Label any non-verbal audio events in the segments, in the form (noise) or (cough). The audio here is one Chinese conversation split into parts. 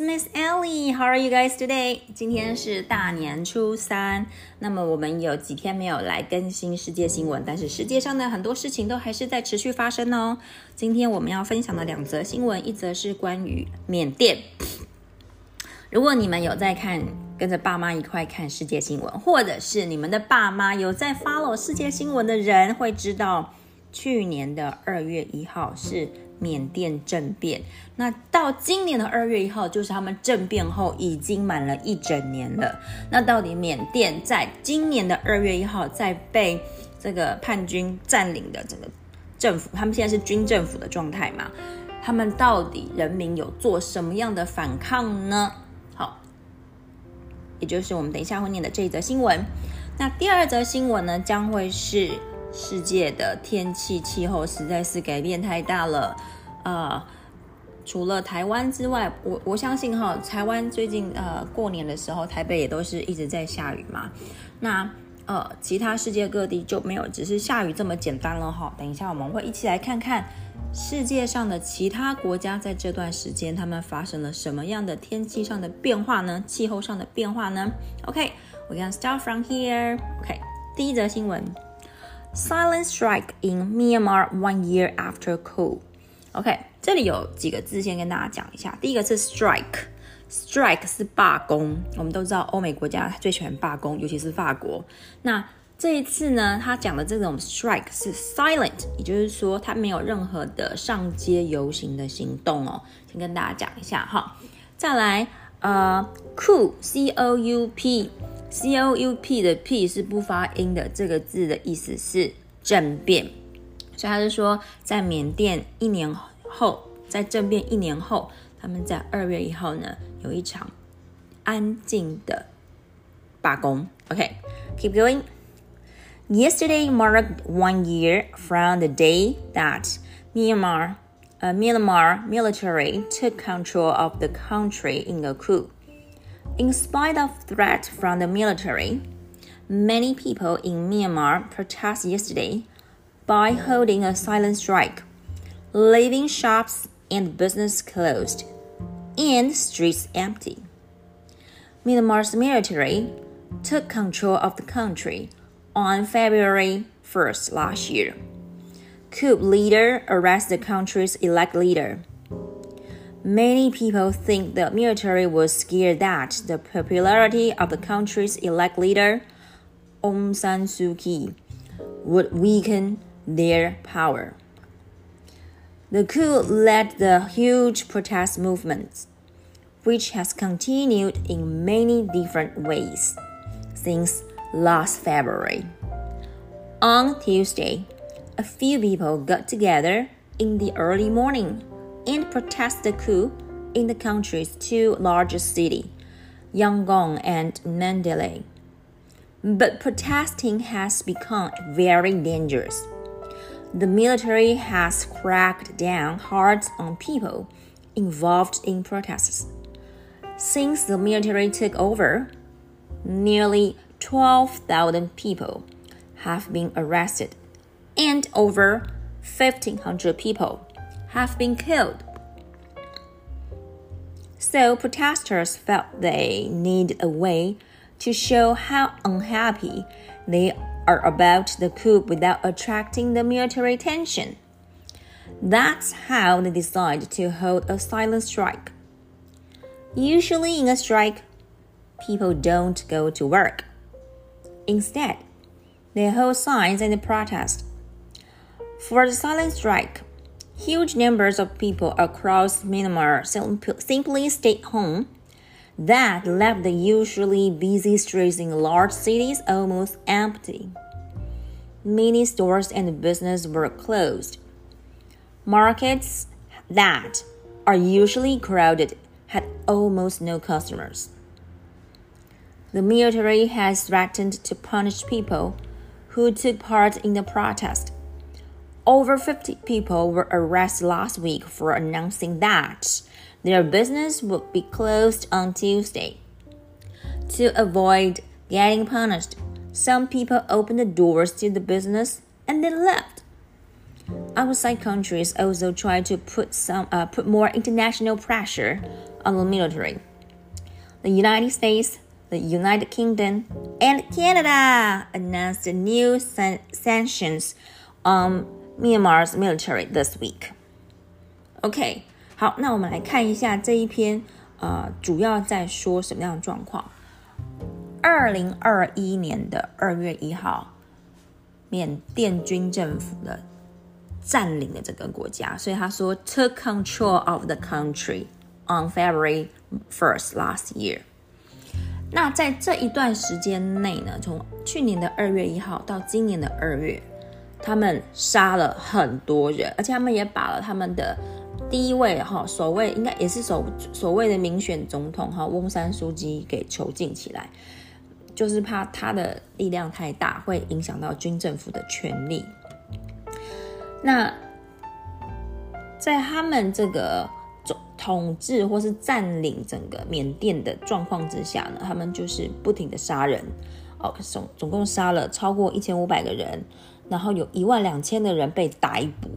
Miss Ellie. How are you guys today? 今天是大年初三，那么我们有几天没有来更新世界新闻，但是世界上的很多事情都还是在持续发生哦。今天我们要分享的两则新闻，一则是关于缅甸。如果你们有在看，跟着爸妈一块看世界新闻，或者是你们的爸妈有在 follow 世界新闻的人，会知道去年的二月一号是。缅甸政变，那到今年的二月一号，就是他们政变后已经满了一整年了。那到底缅甸在今年的二月一号，在被这个叛军占领的整个政府，他们现在是军政府的状态嘛？他们到底人民有做什么样的反抗呢？好，也就是我们等一下会念的这一则新闻。那第二则新闻呢，将会是。世界的天气气候实在是改变太大了，呃，除了台湾之外，我我相信哈，台湾最近呃过年的时候，台北也都是一直在下雨嘛。那呃，其他世界各地就没有只是下雨这么简单了哈。等一下我们会一起来看看世界上的其他国家在这段时间他们发生了什么样的天气上的变化呢？气候上的变化呢？OK，we can start from here。OK，第一则新闻。Silent strike in Myanmar one year after coup. OK，这里有几个字先跟大家讲一下。第一个是 strike，strike 是罢工。我们都知道欧美国家最喜欢罢工，尤其是法国。那这一次呢，他讲的这种 strike 是 silent，也就是说他没有任何的上街游行的行动哦。先跟大家讲一下哈。再来，呃，coup，c o u p。C O U P 的 P 是不发音的，这个字的意思是政变，所以他是说，在缅甸一年后，在政变一年后，他们在二月一号呢有一场安静的罢工。OK，keep going. Yesterday marked one year from the day that Myanmar, uh, Myanmar military took control of the country in a coup. In spite of threat from the military, many people in Myanmar protested yesterday by holding a silent strike, leaving shops and business closed and streets empty. Myanmar's military took control of the country on February 1st last year. Coup leader arrested the country's elect leader Many people think the military was scared that the popularity of the country's elect leader, Aung San Suu Kyi, would weaken their power. The coup led the huge protest movement, which has continued in many different ways since last February. On Tuesday, a few people got together in the early morning and protest the coup in the country's two largest cities, Yangon and Mandalay. But protesting has become very dangerous. The military has cracked down hard on people involved in protests. Since the military took over, nearly 12,000 people have been arrested and over 1,500 people have been killed. So protesters felt they needed a way to show how unhappy they are about the coup without attracting the military attention. That's how they decided to hold a silent strike. Usually, in a strike, people don't go to work. Instead, they hold signs and protest. For the silent strike, Huge numbers of people across Myanmar simply stayed home. That left the usually busy streets in large cities almost empty. Many stores and businesses were closed. Markets that are usually crowded had almost no customers. The military has threatened to punish people who took part in the protest over 50 people were arrested last week for announcing that their business would be closed on Tuesday. To avoid getting punished, some people opened the doors to the business and then left. outside countries also try to put some uh, put more international pressure on the military. The United States, the United Kingdom, and Canada announced new san sanctions on Myanmar's military this week. OK，好，那我们来看一下这一篇，呃，主要在说什么样的状况？二零二一年的二月一号，缅甸军政府的占领了这个国家，所以他说 took control of the country on February first last year。那在这一段时间内呢，从去年的二月一号到今年的二月，他们杀了很多人，而且他们也把了他们的第一位哈，所谓应该也是所所谓的民选总统哈，翁山书记给囚禁起来。就是怕他的力量太大，会影响到军政府的权力。那在他们这个统统治或是占领整个缅甸的状况之下呢，他们就是不停的杀人哦，总总共杀了超过一千五百个人，然后有一万两千的人被逮捕。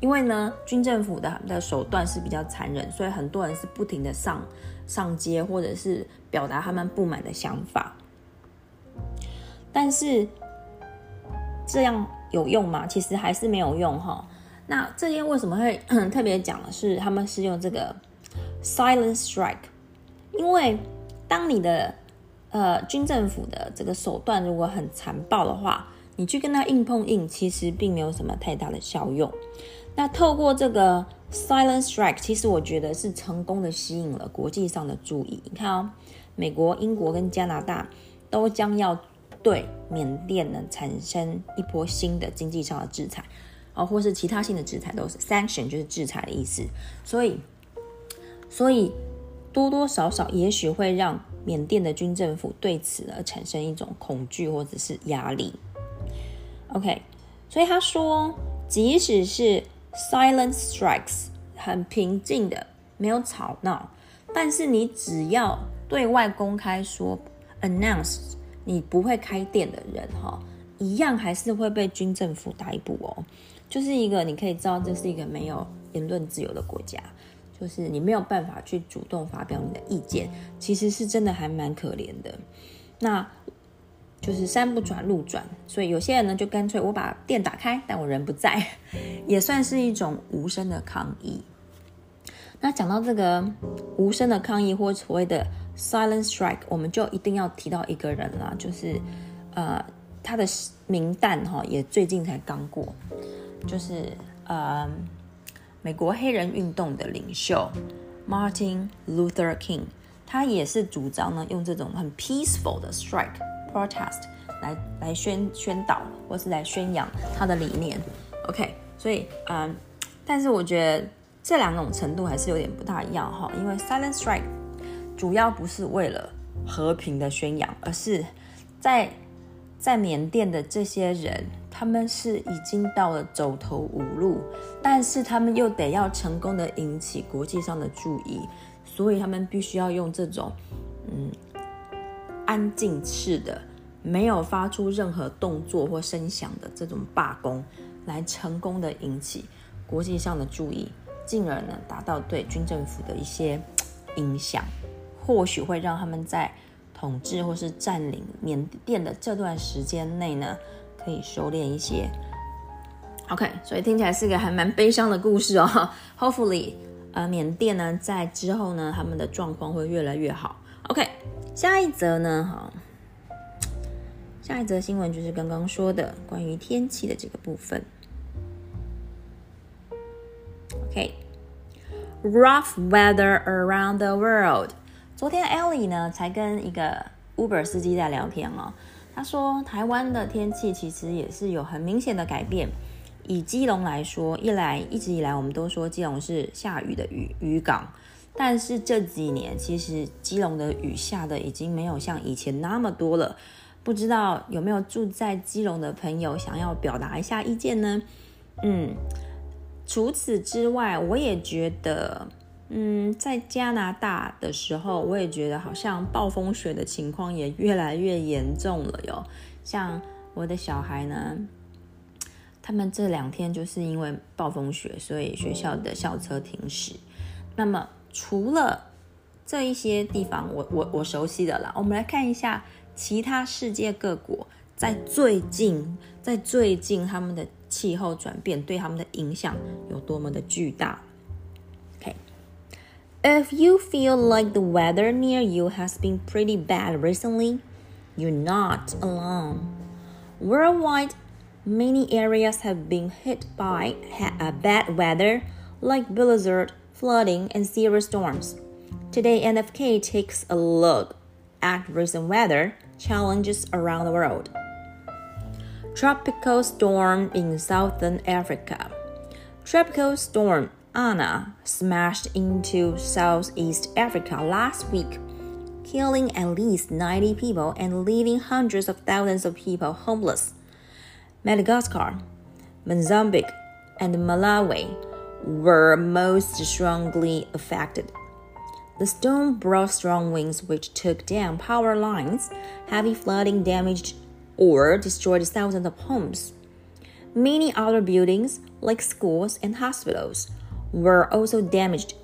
因为呢，军政府的的手段是比较残忍，所以很多人是不停的上上街，或者是表达他们不满的想法。但是这样有用吗？其实还是没有用哈。那这边为什么会 (clears throat) 特别讲的是，他们是用这个 silent strike，因为当你的呃军政府的这个手段如果很残暴的话，你去跟他硬碰硬，其实并没有什么太大的效用。那透过这个 silent strike，其实我觉得是成功的吸引了国际上的注意。你看哦，美国、英国跟加拿大都将要。对缅甸呢产生一波新的经济上的制裁，哦，或是其他性的制裁，都是 sanction 就是制裁的意思。所以，所以多多少少也许会让缅甸的军政府对此呢产生一种恐惧或者是压力。OK，所以他说，即使是 silent strikes 很平静的，没有吵闹，但是你只要对外公开说 announce。你不会开店的人哈，一样还是会被军政府逮捕哦。就是一个你可以知道，这是一个没有言论自由的国家，就是你没有办法去主动发表你的意见，其实是真的还蛮可怜的。那就是山不转路转，所以有些人呢就干脆我把店打开，但我人不在，(laughs) 也算是一种无声的抗议。那讲到这个无声的抗议或所谓的。Silent Strike，我们就一定要提到一个人啦，就是呃，他的名单哈也最近才刚过，就是呃，美国黑人运动的领袖 Martin Luther King，他也是主张呢用这种很 peaceful 的 strike protest 来来宣宣导或是来宣扬他的理念。OK，所以嗯，但是我觉得这两种程度还是有点不大一样哈，因为 Silent Strike。主要不是为了和平的宣扬，而是在在缅甸的这些人，他们是已经到了走投无路，但是他们又得要成功的引起国际上的注意，所以他们必须要用这种嗯安静式的、没有发出任何动作或声响的这种罢工，来成功的引起国际上的注意，进而呢达到对军政府的一些影响。或许会让他们在统治或是占领缅甸的这段时间内呢，可以收敛一些。OK，所以听起来是个还蛮悲伤的故事哦。(laughs) Hopefully，呃，缅甸呢在之后呢，他们的状况会越来越好。OK，下一则呢，哈，下一则新闻就是刚刚说的关于天气的这个部分。OK，rough weather around the world。昨天 Ellie 呢才跟一个 Uber 司机在聊天哦，他说台湾的天气其实也是有很明显的改变。以基隆来说，一来一直以来我们都说基隆是下雨的雨雨港，但是这几年其实基隆的雨下的已经没有像以前那么多了。不知道有没有住在基隆的朋友想要表达一下意见呢？嗯，除此之外，我也觉得。嗯，在加拿大的时候，我也觉得好像暴风雪的情况也越来越严重了哟。像我的小孩呢，他们这两天就是因为暴风雪，所以学校的校车停驶。那么除了这一些地方，我我我熟悉的啦，我们来看一下其他世界各国在最近，在最近他们的气候转变对他们的影响有多么的巨大。Okay. If you feel like the weather near you has been pretty bad recently, you're not alone. Worldwide, many areas have been hit by bad weather like blizzard, flooding, and severe storms. Today, NFK takes a look at recent weather challenges around the world. Tropical storm in southern Africa. Tropical storm Anna smashed into Southeast Africa last week, killing at least 90 people and leaving hundreds of thousands of people homeless. Madagascar, Mozambique, and Malawi were most strongly affected. The storm brought strong winds which took down power lines, heavy flooding damaged or destroyed thousands of homes. Many other buildings, like schools and hospitals, were also damaged.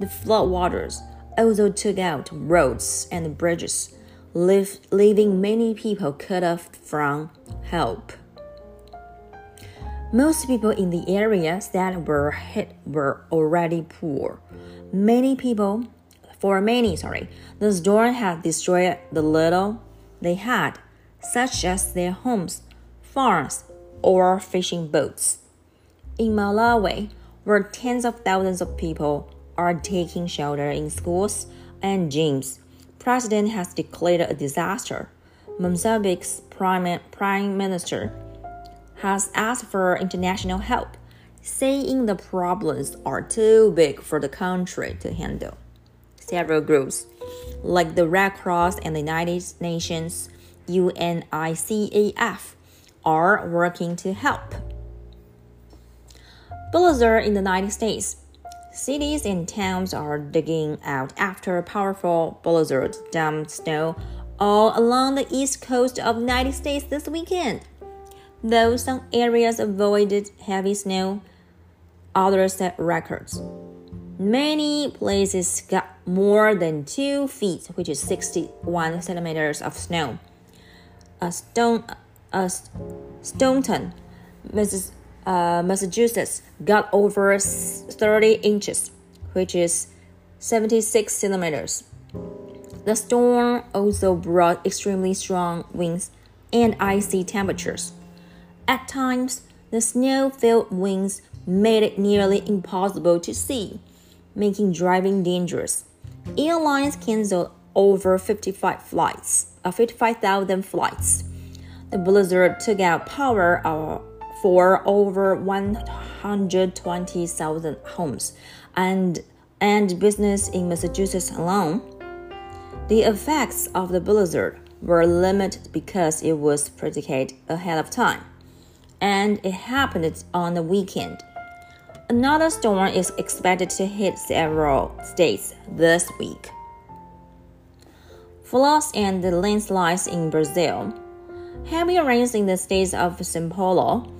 The floodwaters also took out roads and bridges, leaving many people cut off from help. Most people in the areas that were hit were already poor. Many people, for many, sorry, the storm had destroyed the little they had, such as their homes, farms, or fishing boats. In Malawi, where tens of thousands of people are taking shelter in schools and gyms. President has declared a disaster. Mozambique's prime, prime minister has asked for international help, saying the problems are too big for the country to handle. Several groups, like the Red Cross and the United Nations UNICAF, are working to help. Blizzard in the United States. Cities and towns are digging out after powerful blizzard dumped snow all along the east coast of the United States this weekend. Though some areas avoided heavy snow, others set records. Many places got more than two feet, which is 61 centimeters of snow. A stone, a Mrs uh, Massachusetts got over 30 inches, which is 76 centimeters. The storm also brought extremely strong winds and icy temperatures. At times, the snow filled winds made it nearly impossible to see, making driving dangerous. Airlines canceled over 55 flights, uh, 55,000 flights. The blizzard took out power uh, for over 120,000 homes and, and business in Massachusetts alone. The effects of the blizzard were limited because it was predicted ahead of time, and it happened on the weekend. Another storm is expected to hit several states this week. Floods and landslides in Brazil. Heavy rains in the states of São Paulo,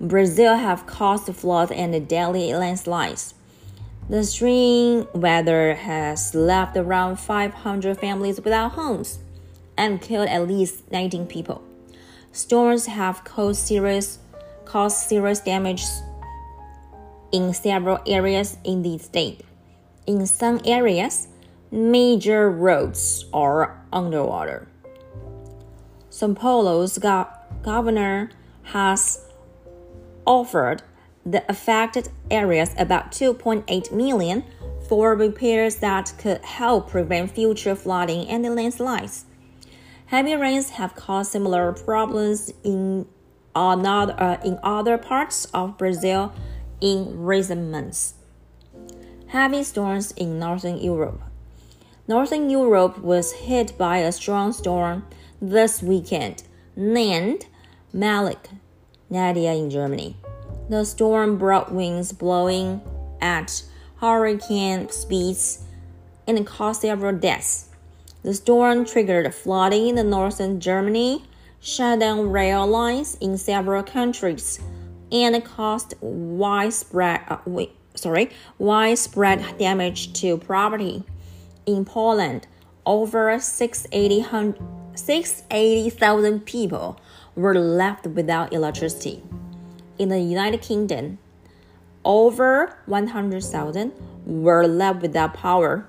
Brazil have caused floods and deadly landslides. The extreme weather has left around 500 families without homes and killed at least 19 people. Storms have caused serious, caused serious damage in several areas in the state. In some areas, major roads are underwater. São Paulo's go governor has offered the affected areas about 2.8 million for repairs that could help prevent future flooding and landslides. Heavy rains have caused similar problems in another, uh, in other parts of Brazil in recent months. Heavy storms in Northern Europe. Northern Europe was hit by a strong storm this weekend named Malik Nadia in Germany. The storm brought winds blowing at hurricane speeds and caused several deaths. The storm triggered flooding in the northern Germany, shut down rail lines in several countries, and caused widespread uh, wait, sorry widespread damage to property. In Poland, over 680,000 people were left without electricity. In the United Kingdom, over 100,000 were left without power,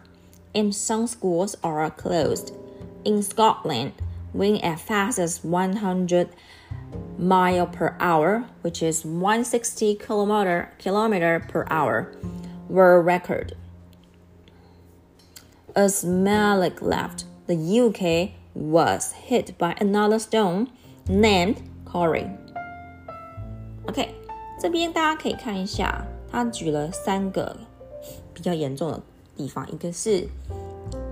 and some schools are closed. In Scotland, wind as fast as 100 mile per hour, which is 160 kilometer kilometer per hour, were recorded. As Malik left, the UK was hit by another storm named Corey. OK，这边大家可以看一下，他举了三个比较严重的地方，一个是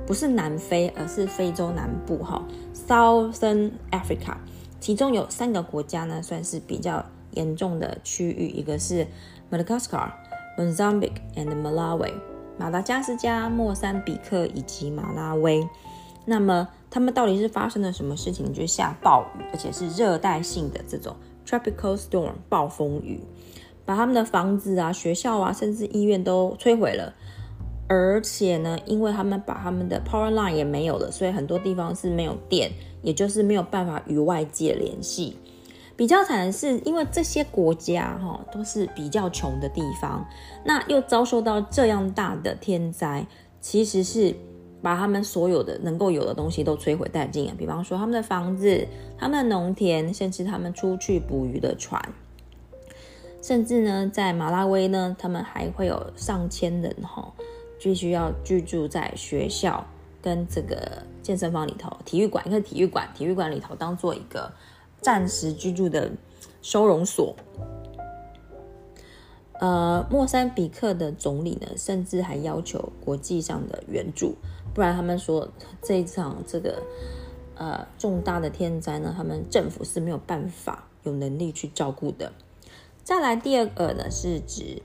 不是南非，而是非洲南部哈 ，Southern Africa，其中有三个国家呢，算是比较严重的区域，一个是 Madagascar、Mozambique and Malawi。马达加斯加、莫桑比克以及马拉维，那么他们到底是发生了什么事情？就下暴雨，而且是热带性的这种 tropical storm 暴风雨，把他们的房子啊、学校啊，甚至医院都摧毁了。而且呢，因为他们把他们的 power line 也没有了，所以很多地方是没有电，也就是没有办法与外界联系。比较惨的是，因为这些国家哈都是比较穷的地方，那又遭受到这样大的天灾，其实是把他们所有的能够有的东西都摧毁殆尽啊。比方说他们的房子、他们的农田，甚至他们出去捕鱼的船，甚至呢，在马拉维呢，他们还会有上千人哈，必须要居住在学校跟这个健身房里头、体育馆，一个体育馆，体育馆里头当做一个。暂时居住的收容所。呃，莫桑比克的总理呢，甚至还要求国际上的援助，不然他们说这一场这个呃重大的天灾呢，他们政府是没有办法有能力去照顾的。再来第二个呢，是指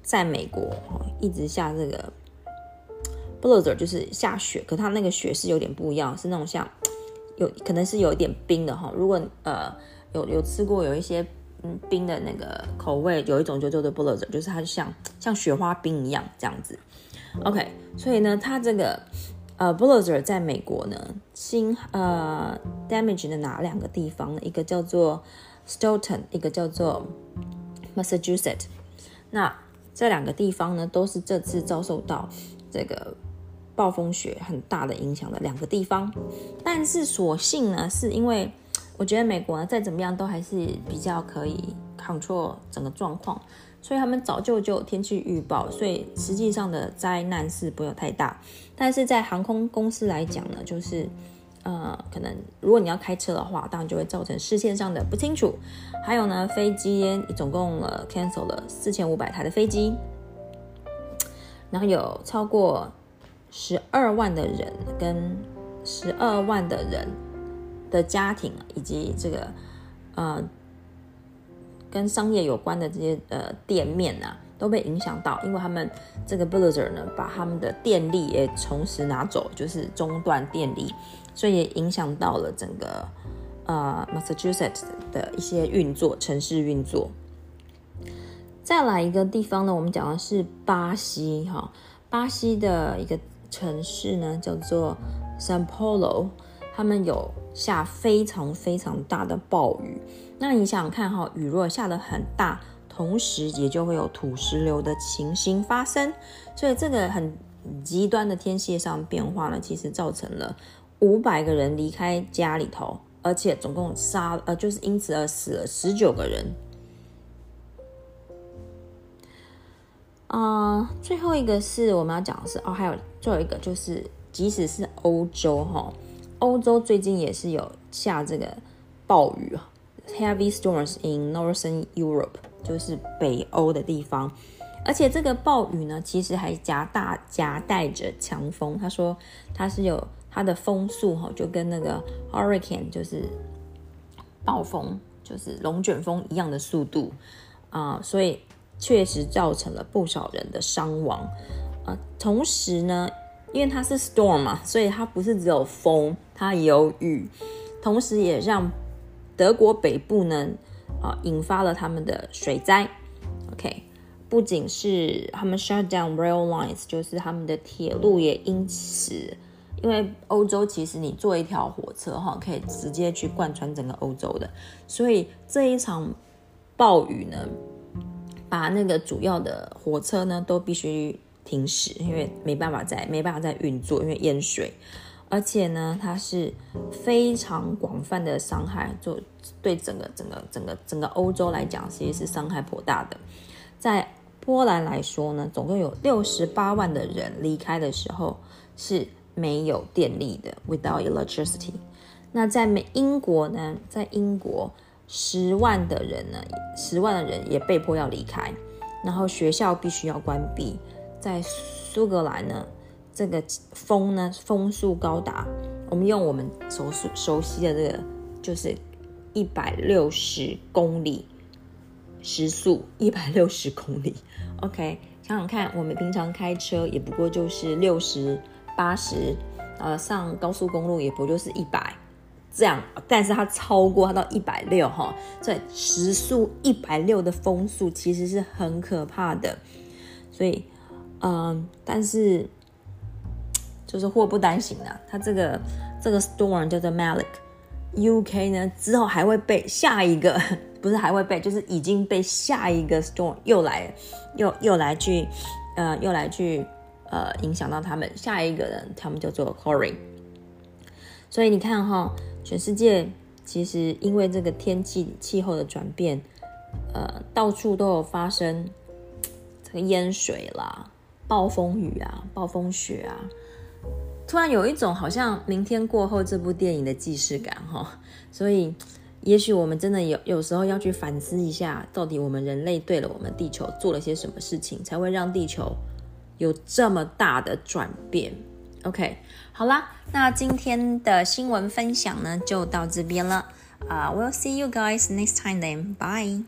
在美国一直下这个 blizzard，就是下雪，可它那个雪是有点不一样，是那种像。有可能是有一点冰的哈，如果呃有有吃过有一些嗯冰的那个口味，有一种就叫做 blizzard，就是它像像雪花冰一样这样子。OK，所以呢，它这个呃 blizzard 在美国呢，新呃 damage 的哪两个地方呢？一个叫做 Stoughton，一个叫做 Massachusetts。那这两个地方呢，都是这次遭受到这个。暴风雪很大的影响的两个地方，但是所幸呢，是因为 (tsk) 我觉得美国呢再怎么样都还是比较可以 control 整个状况，所以他们早就就天气预报，所以实际上的灾难是不会有太大。但是在航空公司来讲呢，就是呃，可能如果你要开车的话，当然就会造成视线上的不清楚。还有呢，飞机总共了 cancel 了四千五百台的飞机，然后有超过。十二万的人跟十二万的人的家庭，以及这个呃跟商业有关的这些呃店面啊，都被影响到，因为他们这个 blizzard 呢，把他们的电力也同时拿走，就是中断电力，所以也影响到了整个呃 Massachusetts 的一些运作，城市运作。再来一个地方呢，我们讲的是巴西哈，巴西的一个。城市呢叫做 San Polo，他们有下非常非常大的暴雨。那你想想看哈，雨若下的很大，同时也就会有土石流的情形发生。所以这个很极端的天气上变化呢，其实造成了五百个人离开家里头，而且总共杀呃就是因此而死了十九个人。啊，最后一个是我们要讲的是哦，还有最后一个就是，即使是欧洲哈，欧洲最近也是有下这个暴雨，heavy storms in northern Europe，就是北欧的地方，而且这个暴雨呢，其实还夹大夹带着强风。他说它是有它的风速哈，就跟那个 hurricane 就是暴风，就是龙卷风一样的速度啊，所以。确实造成了不少人的伤亡，呃，同时呢，因为它是 storm 嘛，所以它不是只有风，它也有雨，同时也让德国北部呢，啊，引发了他们的水灾。OK，不仅是他们 shut down rail lines，就是他们的铁路也因此，因为欧洲其实你坐一条火车哈，可以直接去贯穿整个欧洲的，所以这一场暴雨呢，把那个主要的火车呢都必须停驶，因为没办法再没办法再运作，因为淹水。而且呢，它是非常广泛的伤害，就对整个整个整个整个欧洲来讲，其实是伤害颇大的。在波兰来说呢，总共有六十八万的人离开的时候是没有电力的，without electricity。那在美英国呢，在英国十万的人呢，十万的人也被迫要离开，然后学校必须要关闭。在苏格兰呢。这个风呢，风速高达，我们用我们熟熟熟悉的这个，就是一百六十公里时速，一百六十公里。OK，想想看，我们平常开车也不过就是六十八十，呃，上高速公路也不就是一百这样，但是它超过它到一百六哈，所以时速一百六的风速其实是很可怕的。所以，嗯，但是。就是祸不单行啊，它这个这个 storm 叫做 Malik，UK 呢之后还会被下一个，(laughs) 不是还会被，就是已经被下一个 storm 又来，又又来去，呃，又来去，呃，影响到他们下一个人，他们叫做 c o r y 所以你看哈，全世界其实因为这个天气气候的转变，呃，到处都有发生这个淹水啦、暴风雨啊、暴风雪啊。突然有一种好像明天过后这部电影的既视感哈，所以也许我们真的有有时候要去反思一下，到底我们人类对了我们地球做了些什么事情，才会让地球有这么大的转变？OK，好啦，那今天的新闻分享呢就到这边了啊，We'll see you guys next time then，bye。